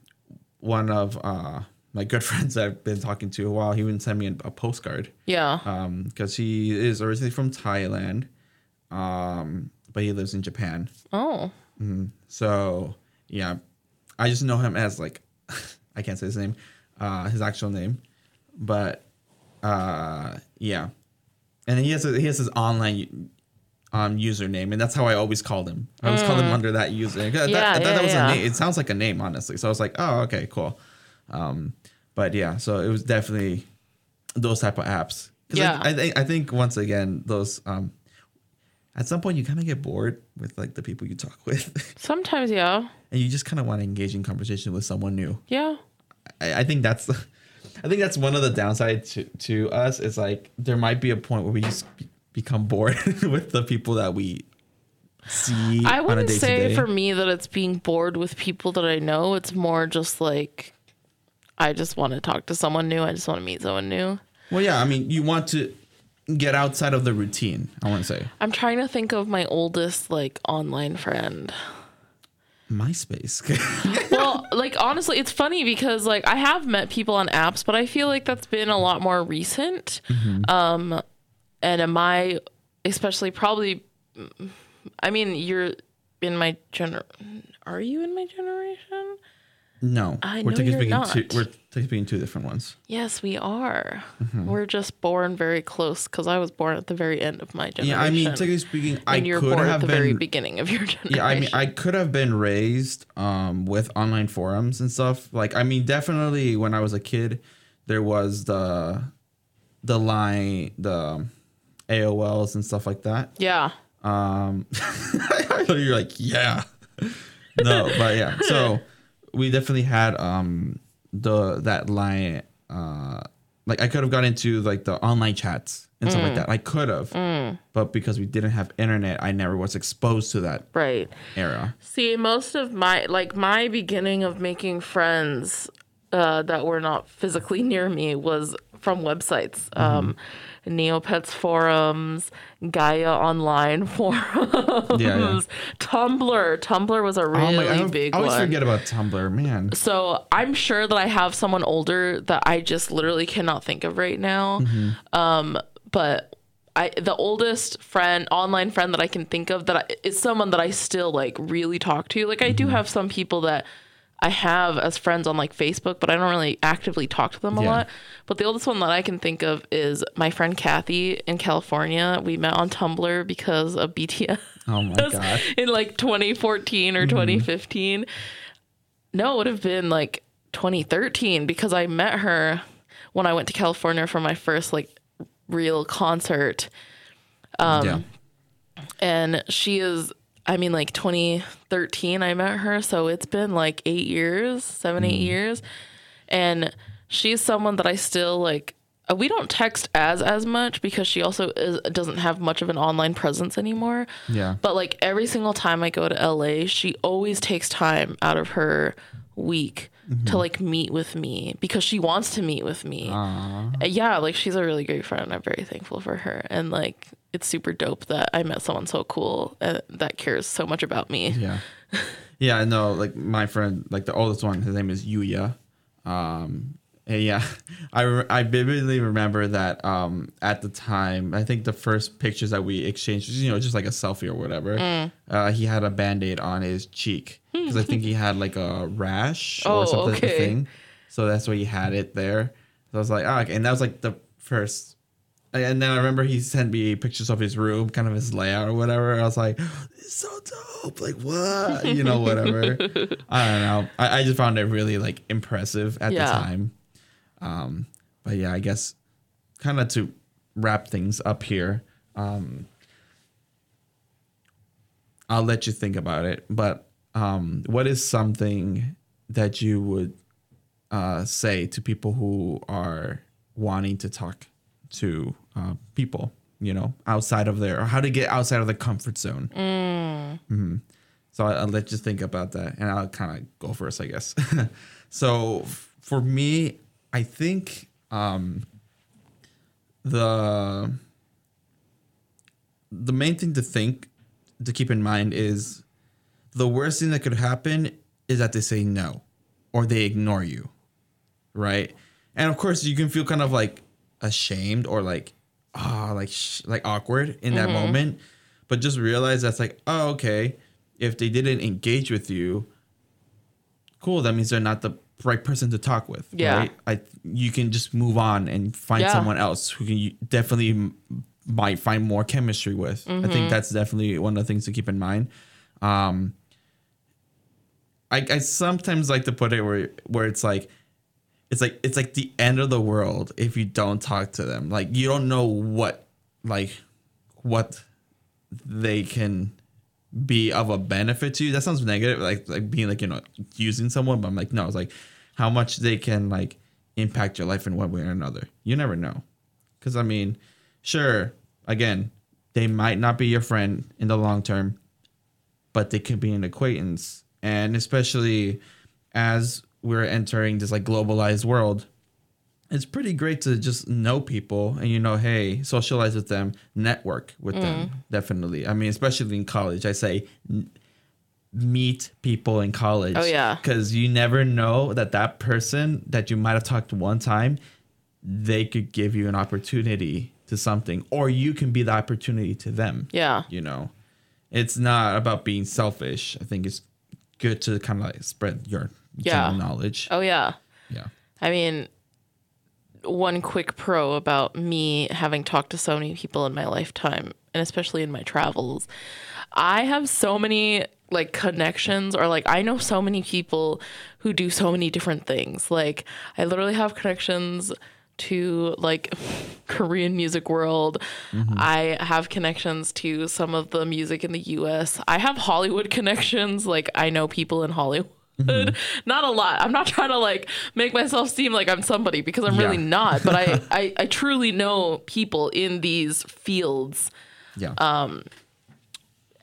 S1: one of uh my good friends I've been talking to a while. He even sent me a, a postcard
S2: Yeah.
S1: um because he is originally from Thailand, um but he lives in Japan.
S2: oh.
S1: So yeah, I just know him as like I can't say his name, uh, his actual name, but uh, yeah, and he has a, he has his online um username, and that's how I always called him. I always called him under that username.
S2: Yeah,
S1: thought
S2: yeah,
S1: that was
S2: yeah.
S1: a name. It sounds like a name, honestly. So I was like, oh, okay, cool. Um, but yeah, so it was definitely those type of apps.
S2: Yeah.
S1: I, I think I think once again those um. At some point, you kind of get bored with like the people you talk with.
S2: Sometimes, yeah.
S1: and you just kind of want to engage in conversation with someone new.
S2: Yeah.
S1: I, I think that's, I think that's one of the downsides to to us. Is like there might be a point where we just be, become bored with the people that we see
S2: I wouldn't say for me that it's being bored with people that I know. It's more just like I just want to talk to someone new. I just want to meet someone new.
S1: Well, yeah, I mean, you want to get outside of the routine. I want to say
S2: I'm trying to think of my oldest like online friend.
S1: MySpace.
S2: well, like honestly, it's funny because like I have met people on apps, but I feel like that's been a lot more recent. Um, and am I, especially probably, I mean, you're in my gener. Are you in my generation?
S1: No,
S2: I
S1: we're
S2: know
S1: taking
S2: you're
S1: speaking
S2: not.
S1: two. We're taking two different ones.
S2: Yes, we are.
S1: Mm-hmm.
S2: We're just born very close because I was born at the very end of my generation.
S1: Yeah, I mean, technically speaking, I
S2: and you're
S1: could
S2: born
S1: have
S2: at the
S1: been.
S2: very beginning of your generation.
S1: Yeah, I mean, I could have been raised um, with online forums and stuff. Like, I mean, definitely when I was a kid, there was the the line, the AOLs and stuff like that.
S2: yeah.
S1: Um, you're like, yeah, no, but yeah. So we definitely had um the that line. Uh, like I could have got into like the online chats and stuff
S2: Mm.
S1: like that. I could have, but because we didn't have internet, I never was exposed to that
S2: Right.
S1: era.
S2: See, most of my like my beginning of making friends uh, that were not physically near me was from websites.
S1: Mm-hmm.
S2: Um, Neopets forums, Gaia online forums,
S1: Yeah,
S2: Tumblr. Tumblr was a
S1: Oh
S2: really
S1: my! I,
S2: big
S1: I always
S2: one.
S1: forget about Tumblr, man.
S2: So I'm sure that I have someone older that I just literally cannot think of right now.
S1: Mm-hmm.
S2: Um, but I the oldest friend, online friend that I can think of that I, is someone that I still like really talk to. Like I do
S1: Mm-hmm.
S2: have some people that I have as friends on like Facebook, but I don't really actively talk to them a
S1: Yeah.
S2: lot. But the oldest one that I can think of is my friend Kathy in California. We met on Tumblr because of BTS
S1: Oh my god!
S2: in like 2014 or 2015. No, it would have been like 2013 because I met her when I went to California for my first like real concert. Um,
S1: yeah,
S2: And she is, I mean, like 2013, I met her. So it's been like eight years, seven, eight years. And she's someone that I still like. uh, We don't text as as much because she also is, doesn't have much of an online presence anymore.
S1: yeah.
S2: But like every single time I go to LA, she always takes time out of her week to like meet with me because she wants to meet with me. Uh, Yeah, like she's a really great friend. I'm very thankful for her. And like it's super dope that I met someone so cool uh, that cares so much about me.
S1: Yeah. Yeah, I know. Like my friend, like the oldest one, his name is Yuya. Um, and yeah, I re- I vividly remember that um at the time, I think the first pictures that we exchanged, you know, just like a selfie or whatever.
S2: Mm.
S1: Uh, he had a band aid on his cheek because I think he had like a rash or
S2: Oh,
S1: something.
S2: okay.
S1: Thing. So that's why he had it there. So I was like, oh, okay. and that was like the first. And then I remember he sent me pictures of his room, kind of his layout or whatever. I was like, "This is so dope!" Like what, you know, whatever. I don't know. I, I just found it really like impressive at
S2: Yeah.
S1: the time. Um, but yeah, I guess kind of to wrap things up here. Um, I'll let you think about it, but um, what is something that you would uh, say to people who are wanting to talk to uh, people, you know, outside of their, or how to get outside of the comfort zone? Mhm. So I- I'll let you think about that, and I'll kind of go first, I guess. so f- for me, I think um, the the main thing to think to keep in mind is the worst thing that could happen is that they say no or they ignore you right and of course you can feel kind of like ashamed or like ah like sh- like awkward in that moment but just realize that's like oh okay if they didn't engage with you cool that means they're not the right person to talk with
S2: Yeah.
S1: right i you can just move on and find
S2: Yeah.
S1: someone else who can you definitely m- might find more chemistry with i
S2: Mm-hmm.
S1: think that's definitely one of the things to keep in mind um I, I sometimes like to put it where where it's like it's like it's like the end of the world if you don't talk to them. Like you don't know what like what they can be of a benefit to you. That sounds negative, like like being like you know using someone. But I'm like no, it's like how much they can like impact your life in one way or another. You never know, because I mean, sure, again, they might not be your friend in the long term, but they could be an acquaintance. And especially as we're entering this like globalized world, it's pretty great to just know people and you know, hey, socialize with them, network with them. Mm. Definitely. I mean, especially in college, I say n- meet people in college.
S2: Oh, yeah.
S1: Because you never know that that person that you might have talked to one time, they could give you an opportunity to something, or you can be the opportunity to them
S2: Yeah.
S1: you know it's not about being selfish i think it's good to kind of like spread your
S2: Yeah.
S1: general knowledge
S2: Oh yeah.
S1: yeah
S2: I mean, one quick pro about me having talked to so many people in my lifetime, and especially in my travels, I have so many like connections, or like I know so many people who do so many different things. Like, I literally have connections to like Korean music world. Mm-hmm. I have connections to some of the music in the US. I have Hollywood connections. Like I know people in Hollywood. Not a lot. I'm not trying to like make myself seem like I'm somebody because I'm really not, but I, I I truly know people in these fields
S1: yeah Um.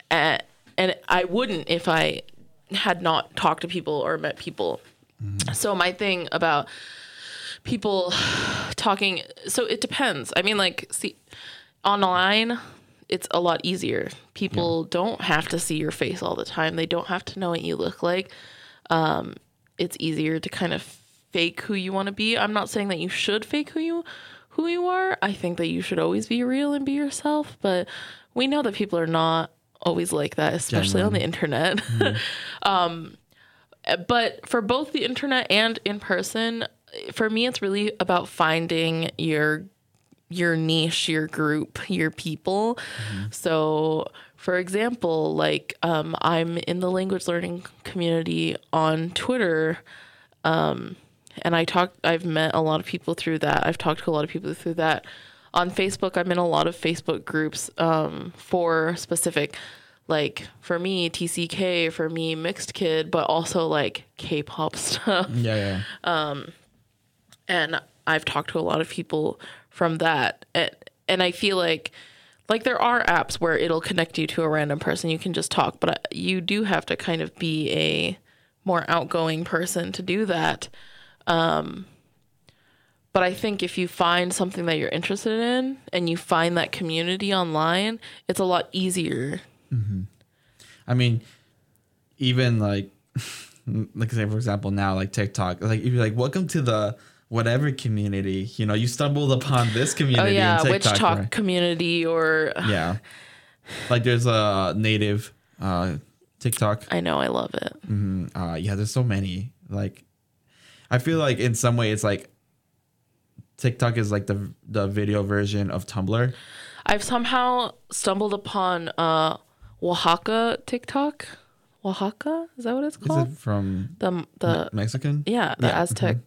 S2: and, and I wouldn't if I had not talked to people or met people. So my thing about people talking, so it depends. I mean, like, see, online, it's a lot easier. People don't have to see your face all the time. They don't have to know what you look like. Um, it's easier to kind of fake who you want to be. I'm not saying that you should fake who you who you are. I think that you should always be real and be yourself, but we know that people are not always like that, especially on the internet. um but for both the internet and in person, for me it's really about finding your your niche, your group, your people. So, for example, like um, I'm in the language learning community on Twitter, um, and I talk. I've met a lot of people through that. I've talked to a lot of people through that. On Facebook, I'm in a lot of Facebook groups um, for specific, like for me TCK, for me Mixed Kid, but also like K-pop stuff
S1: yeah yeah Um
S2: and I've talked to a lot of people from that and, and I feel like like there are apps where it'll connect you to a random person. You can just talk but you do have to kind of be a more outgoing person to do that. Um but I think if you find something that you're interested in and you find that community online it's a lot easier.
S1: I mean even like like say for example now like tiktok like you're like welcome to the whatever community you know you stumbled upon this community.
S2: oh
S1: community
S2: yeah
S1: in
S2: witch
S1: TikTok,
S2: talk
S1: right?
S2: community or
S1: yeah like there's a native uh tiktok
S2: I know I love it
S1: uh yeah there's so many like i feel like in some way it's like tiktok is like the the video version of tumblr
S2: I've somehow stumbled upon uh Oaxaca TikTok. Oaxaca is that what it's
S1: is
S2: called?
S1: it from
S2: the the
S1: mexican
S2: yeah the
S1: Yeah,
S2: Aztec.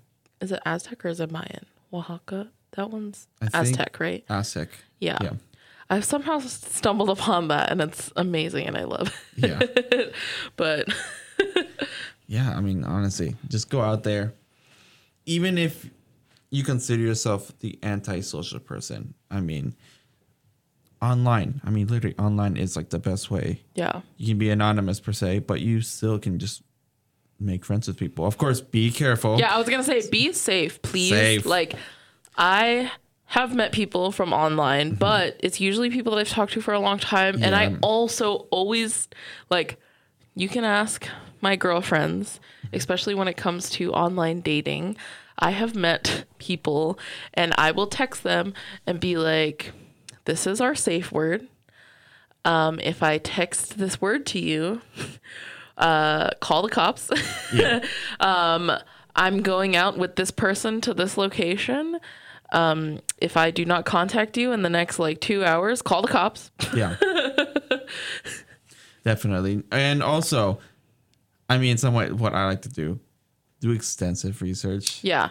S2: Is it Aztec or is it Mayan? Oaxaca. That one's Aztec, right?
S1: Aztec.
S2: Yeah.
S1: Yeah.
S2: I've somehow stumbled upon that and it's amazing and I love it. Yeah. but
S1: Yeah, I mean, honestly, just go out there. Even if you consider yourself the antisocial person, I mean, online, I mean, literally, online is like the best way.
S2: yeah.
S1: You can be anonymous per se, but you still can just make friends with people. Of course, be careful.
S2: Yeah, I was gonna say be safe, please.
S1: Safe.
S2: Like I have met people from online,
S1: Mm-hmm.
S2: but it's usually people that I've talked to for a long time. And I also always like you can ask my girlfriends, especially when it comes to online dating. I have met people and I will text them and be like, This is our safe word. Um, if I text this word to you, uh, call the cops.
S1: Yeah.
S2: I'm going out with this person to this location. Um, if I do not contact you in the next like two hours, call the cops.
S1: Yeah. Definitely. And also, I mean, somewhat what I like to do, do extensive research.
S2: Yeah.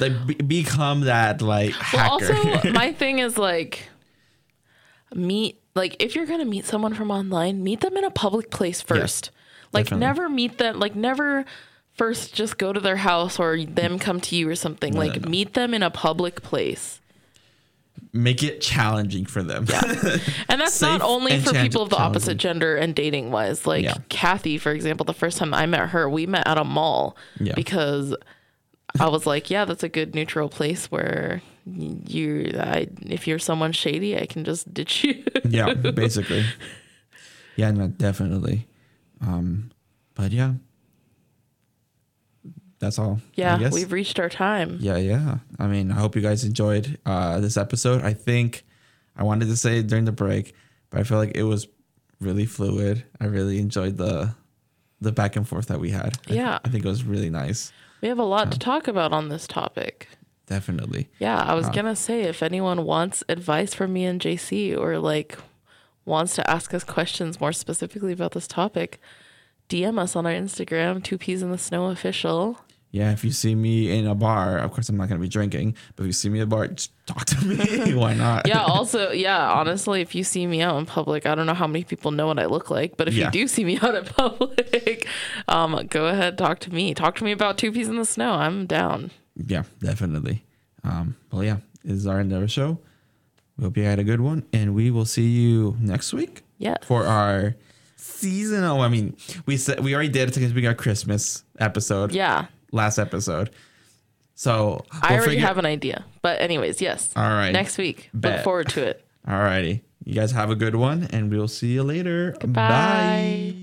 S1: Like be- become that like
S2: Well,
S1: hacker.
S2: also, my thing is like meet like if you're gonna meet someone from online, meet them in a public place first. Like
S1: definitely.
S2: never meet them. Like never first just go to their house or them come to you or something. like
S1: no.
S2: meet them in a public place.
S1: Make it challenging for them. Yeah.
S2: And that's not only for people of the opposite gender and dating wise. Like
S1: Yeah.
S2: Kathy, for example, the first time I met her, we met at a mall
S1: Yeah.
S2: because I was like, yeah, that's a good neutral place where you, I, if you're someone shady, I can just ditch you.
S1: yeah, basically. Yeah, no, definitely. Um, but yeah, that's all. I
S2: yeah, we've reached our time.
S1: Yeah, yeah. I mean, I hope you guys enjoyed uh, this episode. I think I wanted to say it during the break, but I feel like it was really fluid. I really enjoyed the the back and forth that we had. I-
S2: Yeah.
S1: I, think it was really nice.
S2: We have a lot to talk about on this topic.
S1: Definitely.
S2: Yeah, I
S1: Uh.
S2: was gonna say if anyone wants advice from me and JC or like wants to ask us questions more specifically about this topic, DM us on our Instagram, two peas in the snow official.
S1: Yeah, if you see me in a bar, of course I'm not gonna be drinking, but if you see me in a bar, just talk to me. Why not?
S2: Yeah, also, yeah, honestly, if you see me out in public, I don't know how many people know what I look like, but if
S1: Yeah.
S2: you do see me out in public, um, go ahead, talk to me. Talk to me about two peas in the snow. I'm down.
S1: Yeah, definitely. Um, well, yeah, this is our end of our show. We hope you had a good one, and we will see you next week
S2: Yeah.
S1: for our seasonal. Oh, I mean, we said we already did it because we got Christmas episode.
S2: Yeah.
S1: last episode. So
S2: I
S1: we'll
S2: already
S1: figure-
S2: have an idea. But anyways, yes.
S1: All right.
S2: Next week.
S1: Bet.
S2: Look forward to it.
S1: All righty. you guys have a good one, and we'll see you later.
S2: Bye.